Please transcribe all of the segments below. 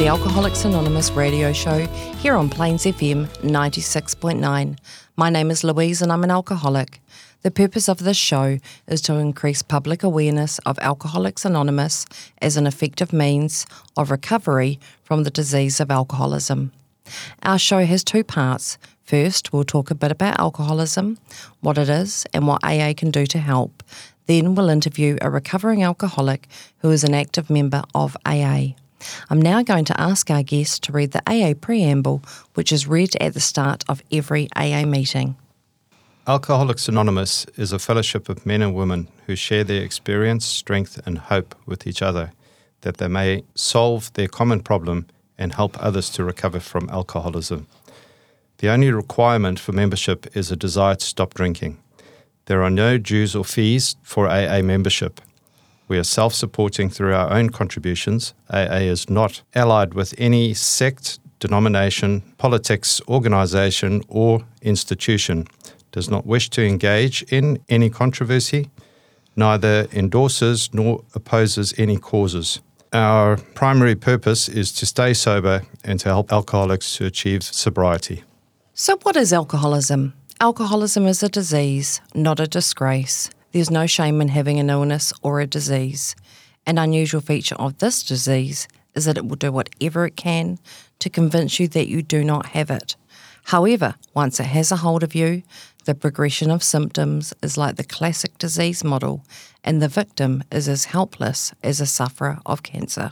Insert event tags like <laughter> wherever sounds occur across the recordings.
The Alcoholics Anonymous radio show here on Plains FM 96.9. My name is Louise and I'm an alcoholic. The purpose of this show is to increase public awareness of Alcoholics Anonymous as an effective means of recovery from the disease of alcoholism. Our show has two parts. First, we'll talk a bit about alcoholism, what it is, and what AA can do to help. Then we'll interview a recovering alcoholic who is an active member of AA. I'm now going to ask our guest to read the AA preamble, which is read at the start of every AA meeting. Alcoholics Anonymous is a fellowship of men and women who share their experience, strength, and hope with each other that they may solve their common problem and help others to recover from alcoholism. The only requirement for membership is a desire to stop drinking. There are no dues or fees for AA membership. We are self supporting through our own contributions. AA is not allied with any sect, denomination, politics, organisation, or institution, does not wish to engage in any controversy, neither endorses nor opposes any causes. Our primary purpose is to stay sober and to help alcoholics to achieve sobriety. So, what is alcoholism? Alcoholism is a disease, not a disgrace. There's no shame in having an illness or a disease. An unusual feature of this disease is that it will do whatever it can to convince you that you do not have it. However, once it has a hold of you, the progression of symptoms is like the classic disease model, and the victim is as helpless as a sufferer of cancer.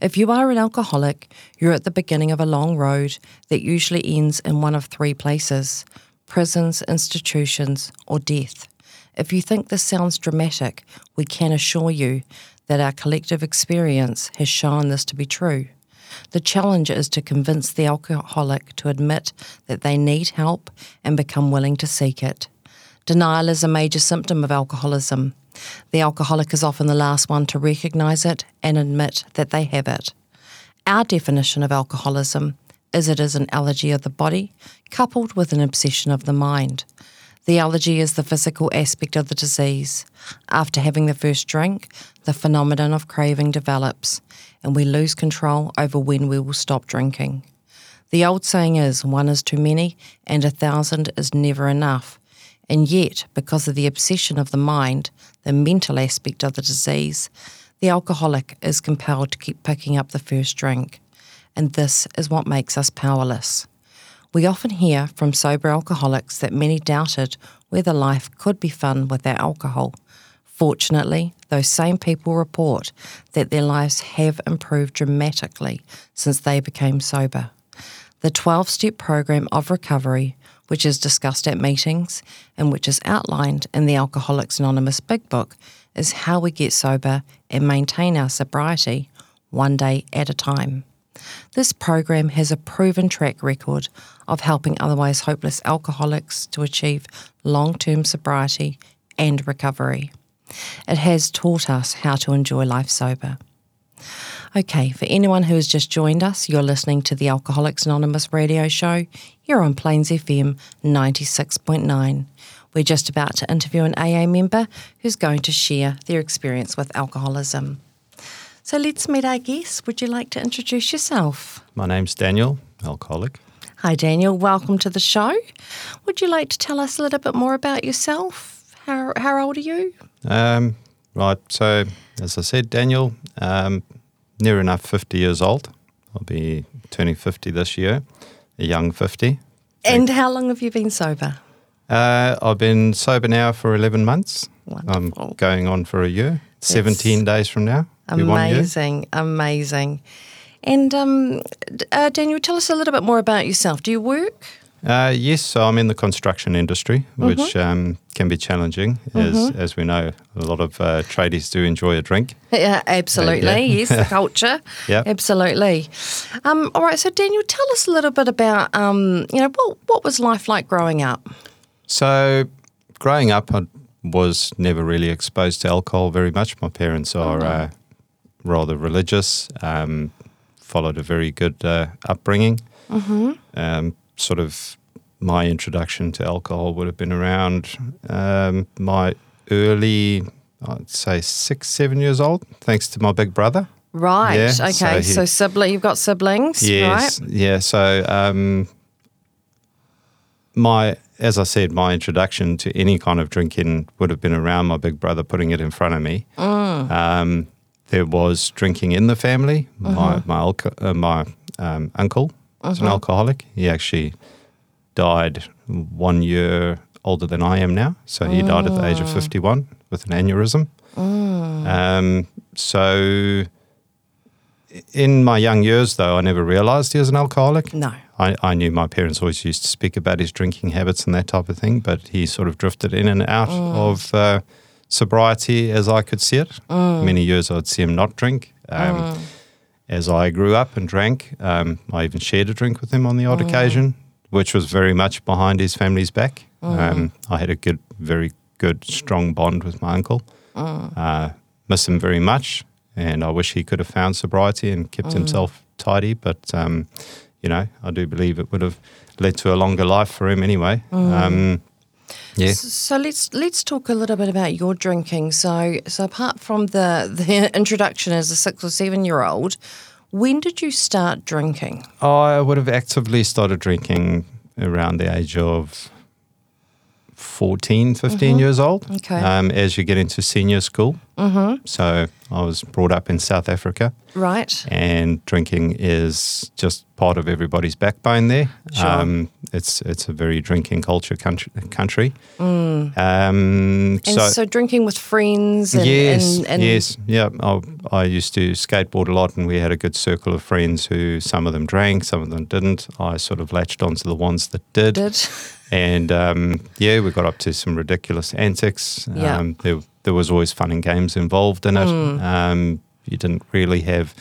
If you are an alcoholic, you're at the beginning of a long road that usually ends in one of three places prisons, institutions, or death. If you think this sounds dramatic, we can assure you that our collective experience has shown this to be true. The challenge is to convince the alcoholic to admit that they need help and become willing to seek it. Denial is a major symptom of alcoholism. The alcoholic is often the last one to recognise it and admit that they have it. Our definition of alcoholism is it is an allergy of the body coupled with an obsession of the mind. The allergy is the physical aspect of the disease. After having the first drink, the phenomenon of craving develops, and we lose control over when we will stop drinking. The old saying is one is too many, and a thousand is never enough. And yet, because of the obsession of the mind, the mental aspect of the disease, the alcoholic is compelled to keep picking up the first drink. And this is what makes us powerless. We often hear from sober alcoholics that many doubted whether life could be fun without alcohol. Fortunately, those same people report that their lives have improved dramatically since they became sober. The 12 step program of recovery, which is discussed at meetings and which is outlined in the Alcoholics Anonymous Big Book, is how we get sober and maintain our sobriety one day at a time. This program has a proven track record of helping otherwise hopeless alcoholics to achieve long term sobriety and recovery. It has taught us how to enjoy life sober. Okay, for anyone who has just joined us, you're listening to the Alcoholics Anonymous radio show here on Plains FM 96.9. We're just about to interview an AA member who's going to share their experience with alcoholism. So let's meet our guest. Would you like to introduce yourself? My name's Daniel, alcoholic. Hi, Daniel. Welcome to the show. Would you like to tell us a little bit more about yourself? How, how old are you? Um, right. So, as I said, Daniel, um, near enough 50 years old. I'll be turning 50 this year, a young 50. And how long have you been sober? Uh, I've been sober now for 11 months. Wonderful. I'm going on for a year, 17 days from now. Amazing, amazing. And um, uh, Daniel, tell us a little bit more about yourself. Do you work? Uh, yes, so I'm in the construction industry, which Mm-hmm. um, can be challenging, as as we know. A lot of uh, tradies do enjoy a drink. <laughs> Yeah, absolutely. Yeah. Yes, the culture. <laughs> Yeah. absolutely. Um, all right, so Daniel, tell us a little bit about um, you know what what was life like growing up? So, growing up, I was never really exposed to alcohol very much. My parents are uh, rather religious, um, followed a very good uh, upbringing. Um, sort of my introduction to alcohol would have been around um, my early, I'd say, six, seven years old, thanks to my big brother. Right. Yeah, okay. so So, sibling, you've got siblings, Yes, right? yeah. So, um, my as I said, my introduction to any kind of drinking would have been around my big brother putting it in front of me. Um, there was drinking in the family. My my uh, my um, uncle was an alcoholic. He actually died one year older than I am now. So he died at the age of fifty one with an aneurysm. Um, so in my young years, though, I never realised he was an alcoholic. No. I, I knew my parents always used to speak about his drinking habits and that type of thing, but he sort of drifted in and out of uh, sobriety as I could see it. Many years I'd see him not drink. Um, As I grew up and drank, um, I even shared a drink with him on the odd occasion, which was very much behind his family's back. Um, I had a good, very good, strong bond with my uncle. Uh, miss him very much, and I wish he could have found sobriety and kept himself tidy. But um, you know, I do believe it would have led to a longer life for him anyway. Um, yeah. So let's let's talk a little bit about your drinking. So so apart from the the <laughs> introduction as a six or seven year old, when did you start drinking? I would have actively started drinking around the age of 14, 15 years old. Okay. Um, as you get into senior school. Mm-hmm. So I was brought up in South Africa. Right. and drinking is just part of everybody's backbone there. Sure. Um, it's it's a very drinking culture country. country. Um, Mm. And so, drinking with friends and, yes, and, and yes, yeah. I, I used to skateboard a lot, and we had a good circle of friends who some of them drank, some of them didn't. I sort of latched onto the ones that did, did. And um, yeah, we got up to some ridiculous antics. Yeah. Um, there, there was always fun and games involved in it. Mm. Um, you didn't really have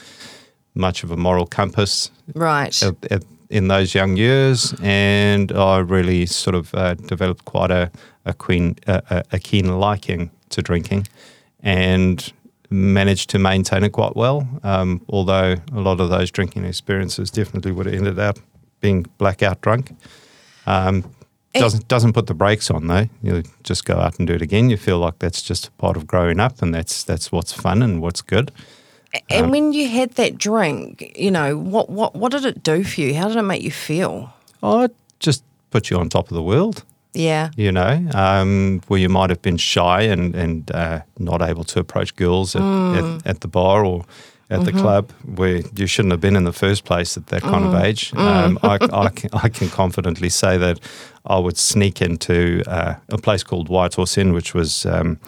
much of a moral compass Right. at, at, in those young years, and I really sort of uh, developed quite a a, queen, a, a, a keen liking to drinking, and managed to maintain it quite well. Um, although a lot of those drinking experiences definitely would have ended up being blackout drunk. Um, Eh. doesn't doesn't put the brakes on though. You just go out and do it again. You feel like that's just a part of growing up, and that's that's what's fun and what's good. And when you had that drink, you know, what, what, what did it do for you? How did it make you feel? Oh, it just put you on top of the world. Yeah. you know, um, where you might have been shy and, and uh, not able to approach girls at, at, at the bar or at the club where you shouldn't have been in the first place at that kind of age. Um, I, <laughs> I, can, I can confidently say that I would sneak into uh, a place called White Horse Inn, which was. Um,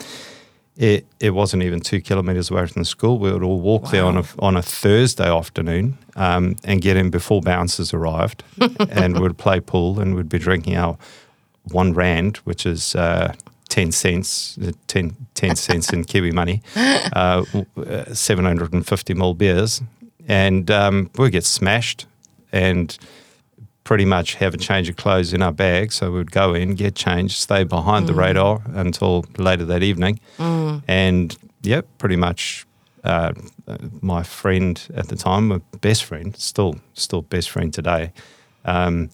it, it wasn't even two kilometres away from the school. We would all walk there on a, on a Thursday afternoon um, and get in before bouncers arrived <laughs> and we'd play pool and we'd be drinking our one rand, which is uh, 10 cents, uh, 10, 10 <laughs> cents in Kiwi money, uh, uh, 750 ml beers. And um, we'd get smashed and pretty much have a change of clothes in our bag. So we'd go in, get changed, stay behind the radar until later that evening. And yep, pretty much uh, uh, my friend at the time, my best friend, still still best friend today, um,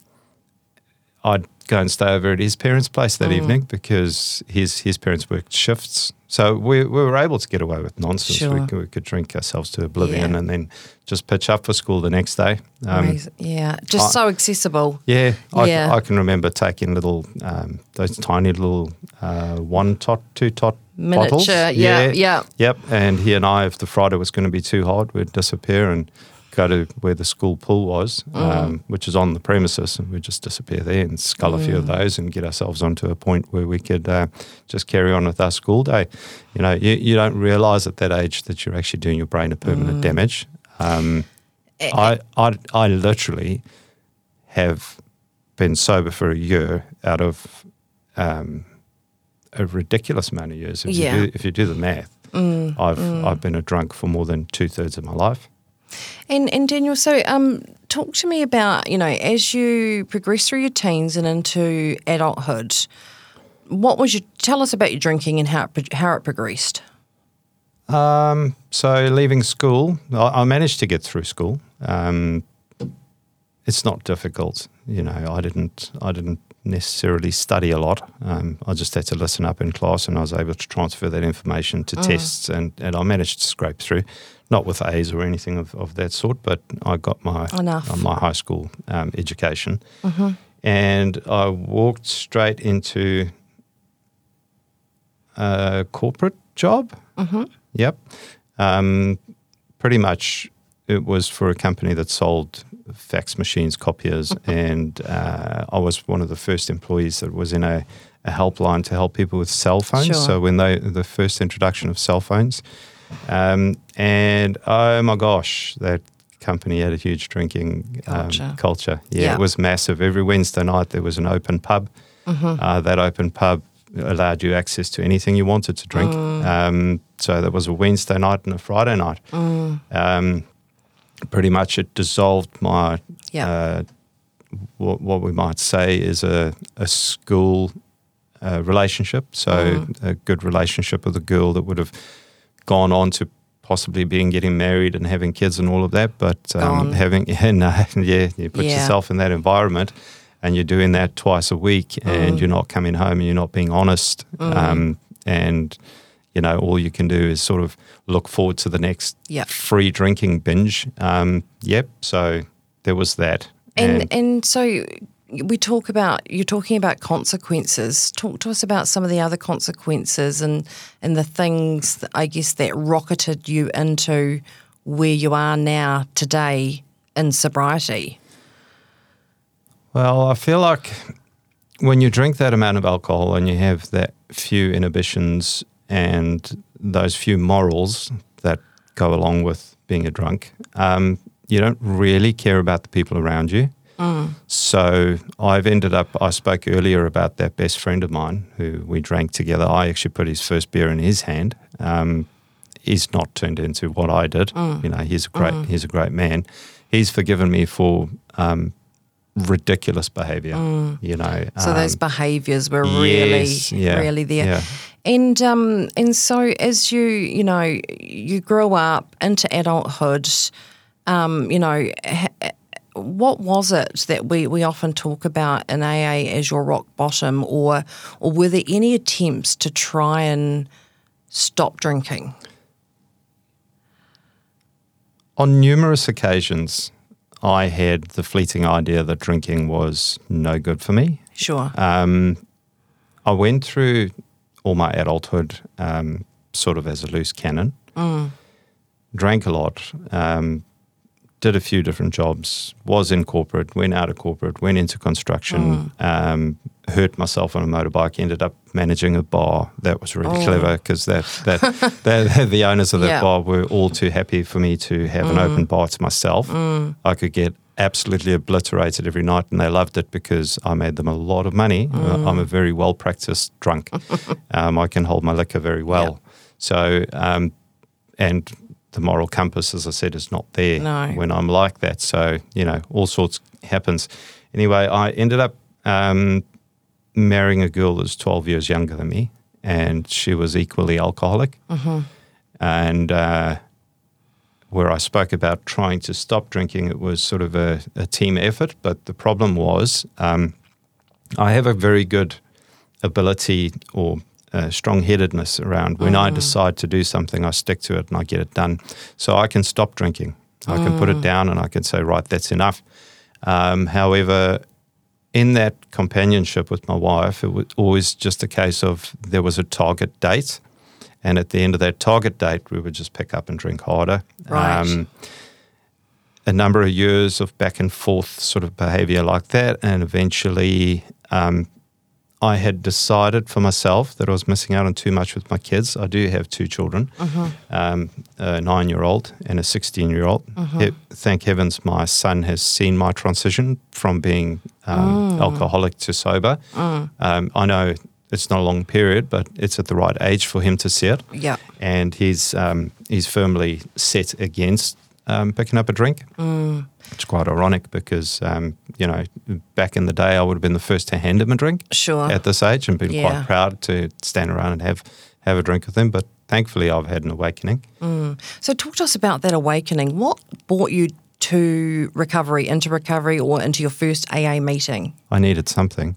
I'd go and stay over at his parents' place that evening because his his parents worked shifts. So we, we were able to get away with nonsense. Sure. We, could, we could drink ourselves to oblivion Yeah. and then just pitch up for school the next day. Um, yeah. Just I- so accessible. yeah, I, Yeah. I can remember taking little, um, those tiny little uh, one tot, two tot bottles. Miniature, yeah, yeah. Yep. And he and I, if the Friday was going to be too hot, we'd disappear and go to where the school pool was, Mm. um, which is on the premises, and we'd just disappear there and scull a few Mm. of those and get ourselves onto a point where we could uh, just carry on with our school day. You know, you, you don't realise at that age that you're actually doing your brain a permanent Mm. damage. Um, Eh, I, I, I literally have been sober for a year out of um, a ridiculous amount of years. If, Yeah. you, do, if you do the math, I've I've been a drunk for more than two thirds of my life. And and Daniel, so um, talk to me about you know as you progress through your teens and into adulthood, what was your tell us about your drinking and how it, how it progressed? Um, so leaving school, I, I managed to get through school. Um, it's not difficult, you know. I didn't, I didn't necessarily study a lot. Um, I just had to listen up in class, and I was able to transfer that information to tests, and, and I managed to scrape through. Not with A's or anything of, of that sort, but I got my Enough. uh, my high school um, education, and I walked straight into a corporate job. Mm-hmm. Yep. Um, pretty much it was for a company that sold fax machines, copiers, and uh, I was one of the first employees that was in a, a helpline to help people with cell phones. Sure. So when they the first introduction of cell phones, um, and oh my gosh, that company had a huge drinking um, Culture. culture. Yeah, Yeah. it was massive. Every Wednesday night there was an open pub. Uh, that open pub allowed you access to anything you wanted to drink. Um, so that was a Wednesday night and a Friday night. Um, pretty much it dissolved my Yeah. uh, what, what we might say is a, a school uh, relationship. So a good relationship with a girl that would have gone on to possibly being getting married and having kids and all of that. But um, having <laughs> yeah, no, yeah, you put Yeah. yourself in that environment. And you're doing that twice a week, and you're not coming home, and you're not being honest, um, and you know all you can do is sort of look forward to the next Yep. free drinking binge. Um, yep. So there was that. And and so we talk about you're talking about consequences. Talk to us about some of the other consequences and and the things that I guess that rocketed you into where you are now today in sobriety. Well, I feel like when you drink that amount of alcohol and you have that few inhibitions and those few morals that go along with being a drunk, um, you don't really care about the people around you. So I've ended up, I spoke earlier about that best friend of mine who we drank together. I actually put his first beer in his hand. Um, he's not turned into what I did. You know, he's a great, he's a great man. He's forgiven me for um, ridiculous behavior. You know, So those um, behaviours were really, yeah, really there. yeah. And um, and so as you you know you grow up into adulthood, um, you know, ha- what was it that we, we often talk about in AA as your rock bottom, or or were there any attempts to try and stop drinking? on numerous occasions, I had the fleeting idea that drinking was no good for me. Sure. Um, I went through all my adulthood um, sort of as a loose cannon. Drank a lot, um, did a few different jobs, was in corporate, went out of corporate, went into construction, um, hurt myself on a motorbike, ended up managing a bar. That was really clever because that, <laughs> that, that the owners of that Yeah. bar were all too happy for me to have an open bar to myself. I could get absolutely obliterated every night, and they loved it because I made them a lot of money. Uh, I'm a very well practiced drunk. <laughs> um, I can hold my liquor very well. So, um, and the moral compass, as I said, is not there No. when I'm like that. So, you know, all sorts happens. Anyway, I ended up um, marrying a girl that was 12 years younger than me, and she was equally alcoholic. And uh, where I spoke about trying to stop drinking, it was sort of a, a team effort. But the problem was, um, I have a very good ability or uh, strong headedness around when I decide to do something, I stick to it and I get it done. So I can stop drinking. I can put it down and I can say, right, that's enough. Um, however, in that companionship with my wife, it was always just a case of there was a target date. And at the end of that target date, we would just pick up and drink harder. Right. a number of years of back and forth sort of behavior like that. And eventually, um, I had decided for myself that I was missing out on too much with my kids. I do have two children, um, a nine year old and a 16 year old. thank heavens my son has seen my transition from being um, alcoholic to sober. Um, I know it's not a long period, but it's at the right age for him to see it. Yeah. And he's, um, he's firmly set against um, picking up a drink. It's quite ironic because, um, you know, back in the day, I would have been the first to hand him a drink Sure. at this age and been Yeah. quite proud to stand around and have, have a drink with him. But thankfully, I've had an awakening. So, talk to us about that awakening. What brought you to recovery, into recovery, or into your first AA meeting? I needed something.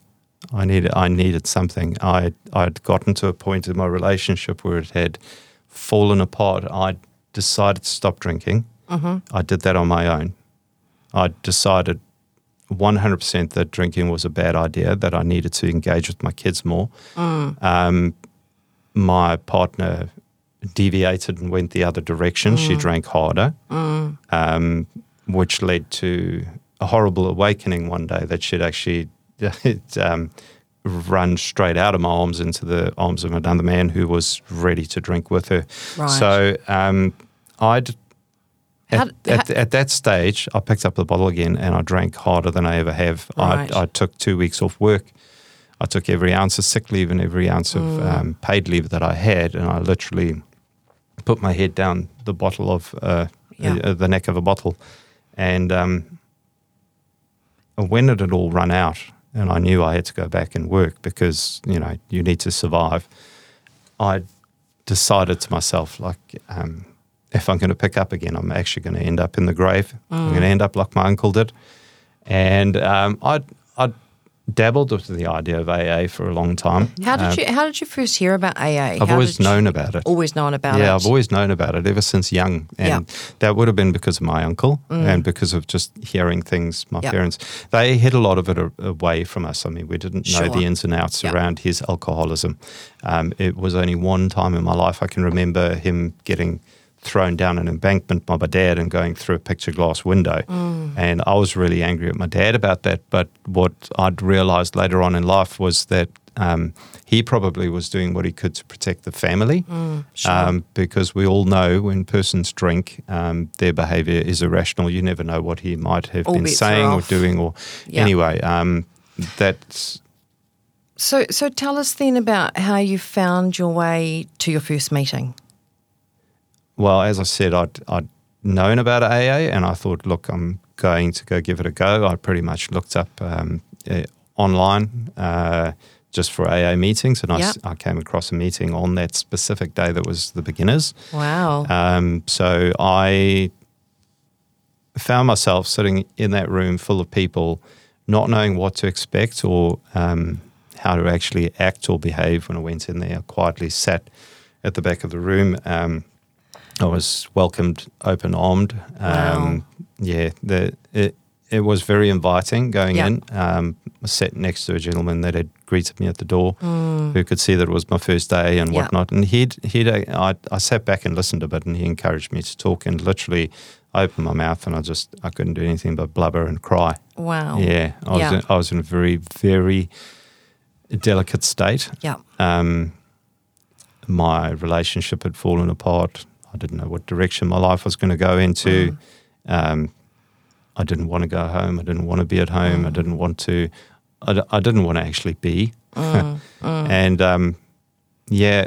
I needed I needed something. I I'd gotten to a point in my relationship where it had fallen apart. I decided to stop drinking. I did that on my own. I decided 100% that drinking was a bad idea. That I needed to engage with my kids more. Um, my partner deviated and went the other direction. She drank harder, um, which led to a horrible awakening one day that she'd actually <laughs> um, run straight out of my arms into the arms of another man who was ready to drink with her. Right. So um, I'd. At, How- at, how- at that stage, I picked up the bottle again and I drank harder than I ever have. Right. I, I took two weeks off work. I took every ounce of sick leave and every ounce of Mm. um, paid leave that I had, and I literally put my head down the bottle of uh, Yeah. uh, the neck of a bottle, and um, when it had all run out, and I knew I had to go back and work because you know you need to survive. I decided to myself like. Um, if I'm going to pick up again, I'm actually going to end up in the grave. I'm going to end up like my uncle did. And um, I I dabbled with the idea of AA for a long time. How did Um, you How did you first hear about AA? I've How always known about it. Always known about it. yeah, I've always known about it ever since young, and Yeah. that would have been because of my uncle and because of just hearing things. My Mm. Yeah. parents they hid a lot of it a- away from us. I mean, we didn't know the ins and outs Yeah. around his alcoholism. Um, it was only one time in my life I can remember him getting thrown down an embankment by my dad and going through a picture glass window. Mm. And I was really angry at my dad about that. But what I'd realized later on in life was that um, he probably was doing what he could to protect the family. Mm, sure. Um, because we all know when persons drink, um, their behavior is irrational. You never know what he might have All been saying or doing. Or Yeah. anyway, um, that's So, so tell us then about how you found your way to your first meeting. Well, as I said, I'd, I'd known about AA, and I thought, look, I'm going to go give it a go. I pretty much looked up um, uh, online. Uh, just for AA meetings, and I, Yep. I came across a meeting on that specific day that was the beginners. Wow. Um, so I found myself sitting in that room full of people, not knowing what to expect or um, how to actually act or behave when I went in there. I quietly sat at the back of the room. Um, I was welcomed open armed. Um, Yeah, the, it, it was very inviting going Yeah. in. Um, I sat next to a gentleman that had greeted me at the door, who could see that it was my first day and Yeah. whatnot. And he'd, he'd I, I sat back and listened a bit, and he encouraged me to talk. And literally, I opened my mouth, and I just I couldn't do anything but blubber and cry. wow. Yeah, I was Yeah. In, I was in a very very delicate state. Yeah. Um, my relationship had fallen apart. I didn't know what direction my life was going to go into. Um, I didn't want to go home. I didn't want to be at home. I didn't want to. I, d- I didn't want to actually be. <laughs> and um, yeah,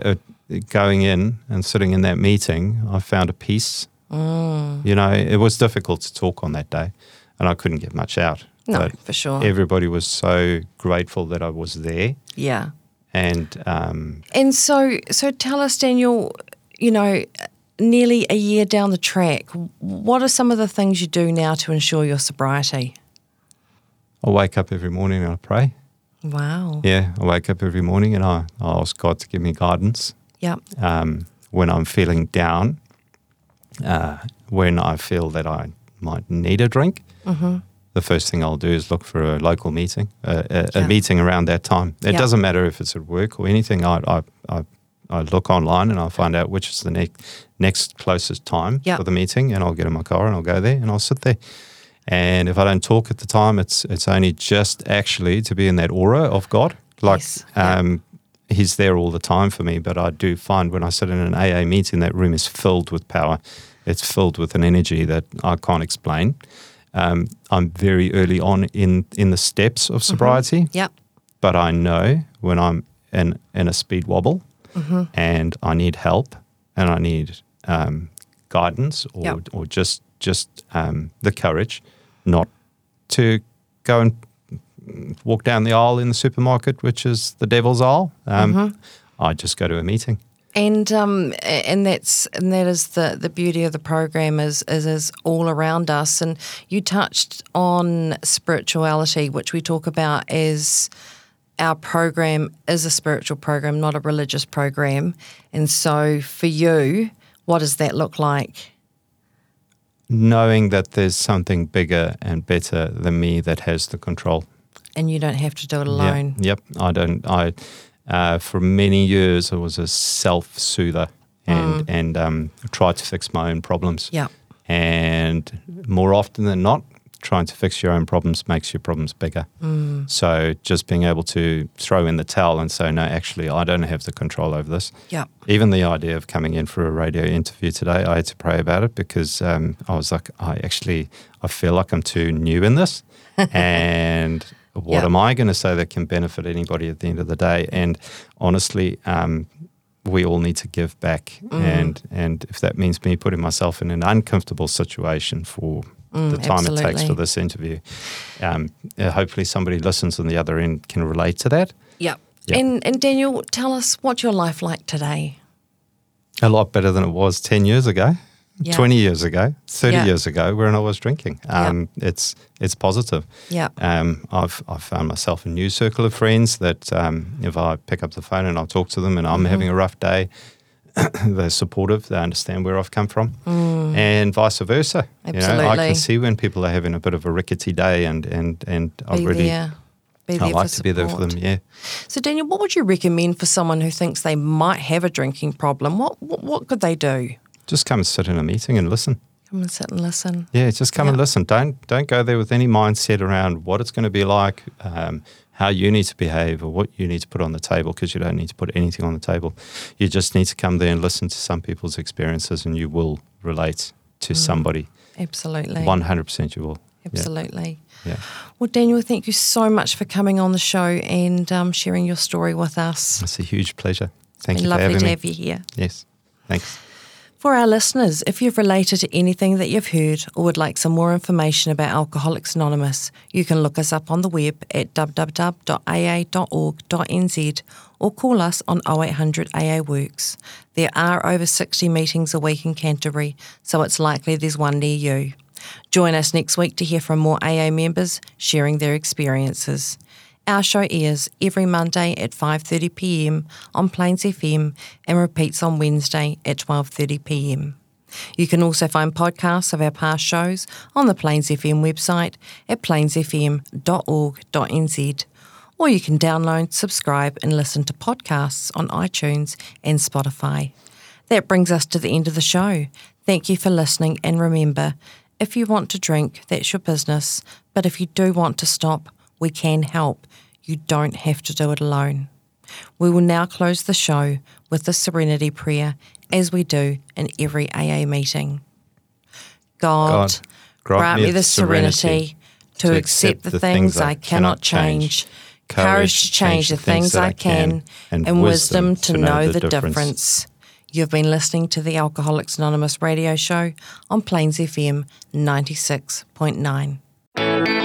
it, going in and sitting in that meeting, I found a peace. You know, it was difficult to talk on that day, and I couldn't get much out. No, but for sure. everybody was so grateful that I was there, yeah. and um, And so, so tell us, Daniel. You know, nearly a year down the track, what are some of the things you do now to ensure your sobriety? I wake up every morning and I pray. Wow. Yeah, I wake up every morning and I, I ask God to give me guidance Yep. um, when I'm feeling down, uh, when I feel that I might need a drink. The first thing I'll do is look for a local meeting, a, a, a meeting around that time. It doesn't matter if it's at work or anything. I, I, I, I look online and I'll find out which is the next next closest time Yeah. for the meeting, and I'll get in my car and I'll go there and I'll sit there. And if I don't talk at the time, it's it's only just actually to be in that aura of God Like, Yes, yeah. um, he's there all the time for me, but I do find when I sit in an AA meeting, that room is filled with power. It's filled with an energy that I can't explain. Um, I'm very early on in in the steps Mm-hmm. of sobriety, Yep. but I know when I'm in in a speed wobble Mm-hmm. and I need help and I need um, guidance or Yep. or just just um, the courage not to go and walk down the aisle in the supermarket, which is the devil's aisle. Um, Mm-hmm. I just go to a meeting. And um, and that's and that is the, the beauty of the program is, is is all around us. And you touched on spirituality, which we talk about as our program is a spiritual program, not a religious program. And so for you, what does that look like? Knowing that there's something bigger and better than me that has the control. And you don't have to do it alone. Yeah, yep. I don't. I uh, for many years I was a self soother and and um, tried to fix my own problems. Yeah. And more often than not, trying to fix your own problems makes your problems bigger. So just being able to throw in the towel and say, no, actually, I don't have the control over this. Yeah. Even the idea of coming in for a radio interview today, I had to pray about it because um, I was like, I actually, I feel like I'm too new in this. <laughs> and what Yeah. am I going to say that can benefit anybody at the end of the day? And honestly, um, we all need to give back. Mm. And, and if that means me putting myself in an uncomfortable situation for the time it takes Mm, for this interview, um, uh, hopefully somebody listens on the other end can relate to that. Yeah. Yeah. And and Daniel, tell us what's your life like today? a lot better than it was 10 years ago Yeah. 20 years ago 30 Yeah. years ago when i was drinking um, it's it's positive Yeah. um, I've, I've found myself a new circle of friends that um, if i pick up the phone and i talk to them and i'm having a rough day <coughs> they're supportive they understand where i've come from and vice versa you know i can see when people are having a bit of a rickety day and and and i Be really there. I like to be there for them yeah So, Daniel, what would you recommend for someone who thinks they might have a drinking problem? What what, what could they do? just come and sit in a meeting and listen Come and sit and listen. Yeah, just come and listen. Don't don't go there with any mindset around what it's going to be like, um, how you need to behave, or what you need to put on the table because you don't need to put anything on the table. You just need to come there and listen to some people's experiences, and you will relate to somebody. Absolutely. One hundred percent, you will. Absolutely. Yeah. Well, Daniel, thank you so much for coming on the show and um, sharing your story with us. It's a huge pleasure. Thank Been you for lovely to me. have you here. Yes, thanks. For our listeners, if you've related to anything that you've heard or would like some more information about Alcoholics Anonymous, you can look us up on the web at www.aa.org.nz or call us on 0800 AA Works. There are over 60 meetings a week in Canterbury, so it's likely there's one near you. Join us next week to hear from more AA members sharing their experiences. Our show airs every Monday at 5:30 p.m. on Plains FM and repeats on Wednesday at 12:30 p.m. You can also find podcasts of our past shows on the Plains FM website at plainsfm.org.nz or you can download, subscribe and listen to podcasts on iTunes and Spotify. That brings us to the end of the show. Thank you for listening and remember, if you want to drink, that's your business, but if you do want to stop, we can help. You don't have to do it alone. We will now close the show with the Serenity Prayer, as we do in every AA meeting. God, grant, me the serenity to accept the things I cannot change, courage to change the things I can, and wisdom to know the difference. You've been listening to the Alcoholics Anonymous radio show on Plains FM 96.9.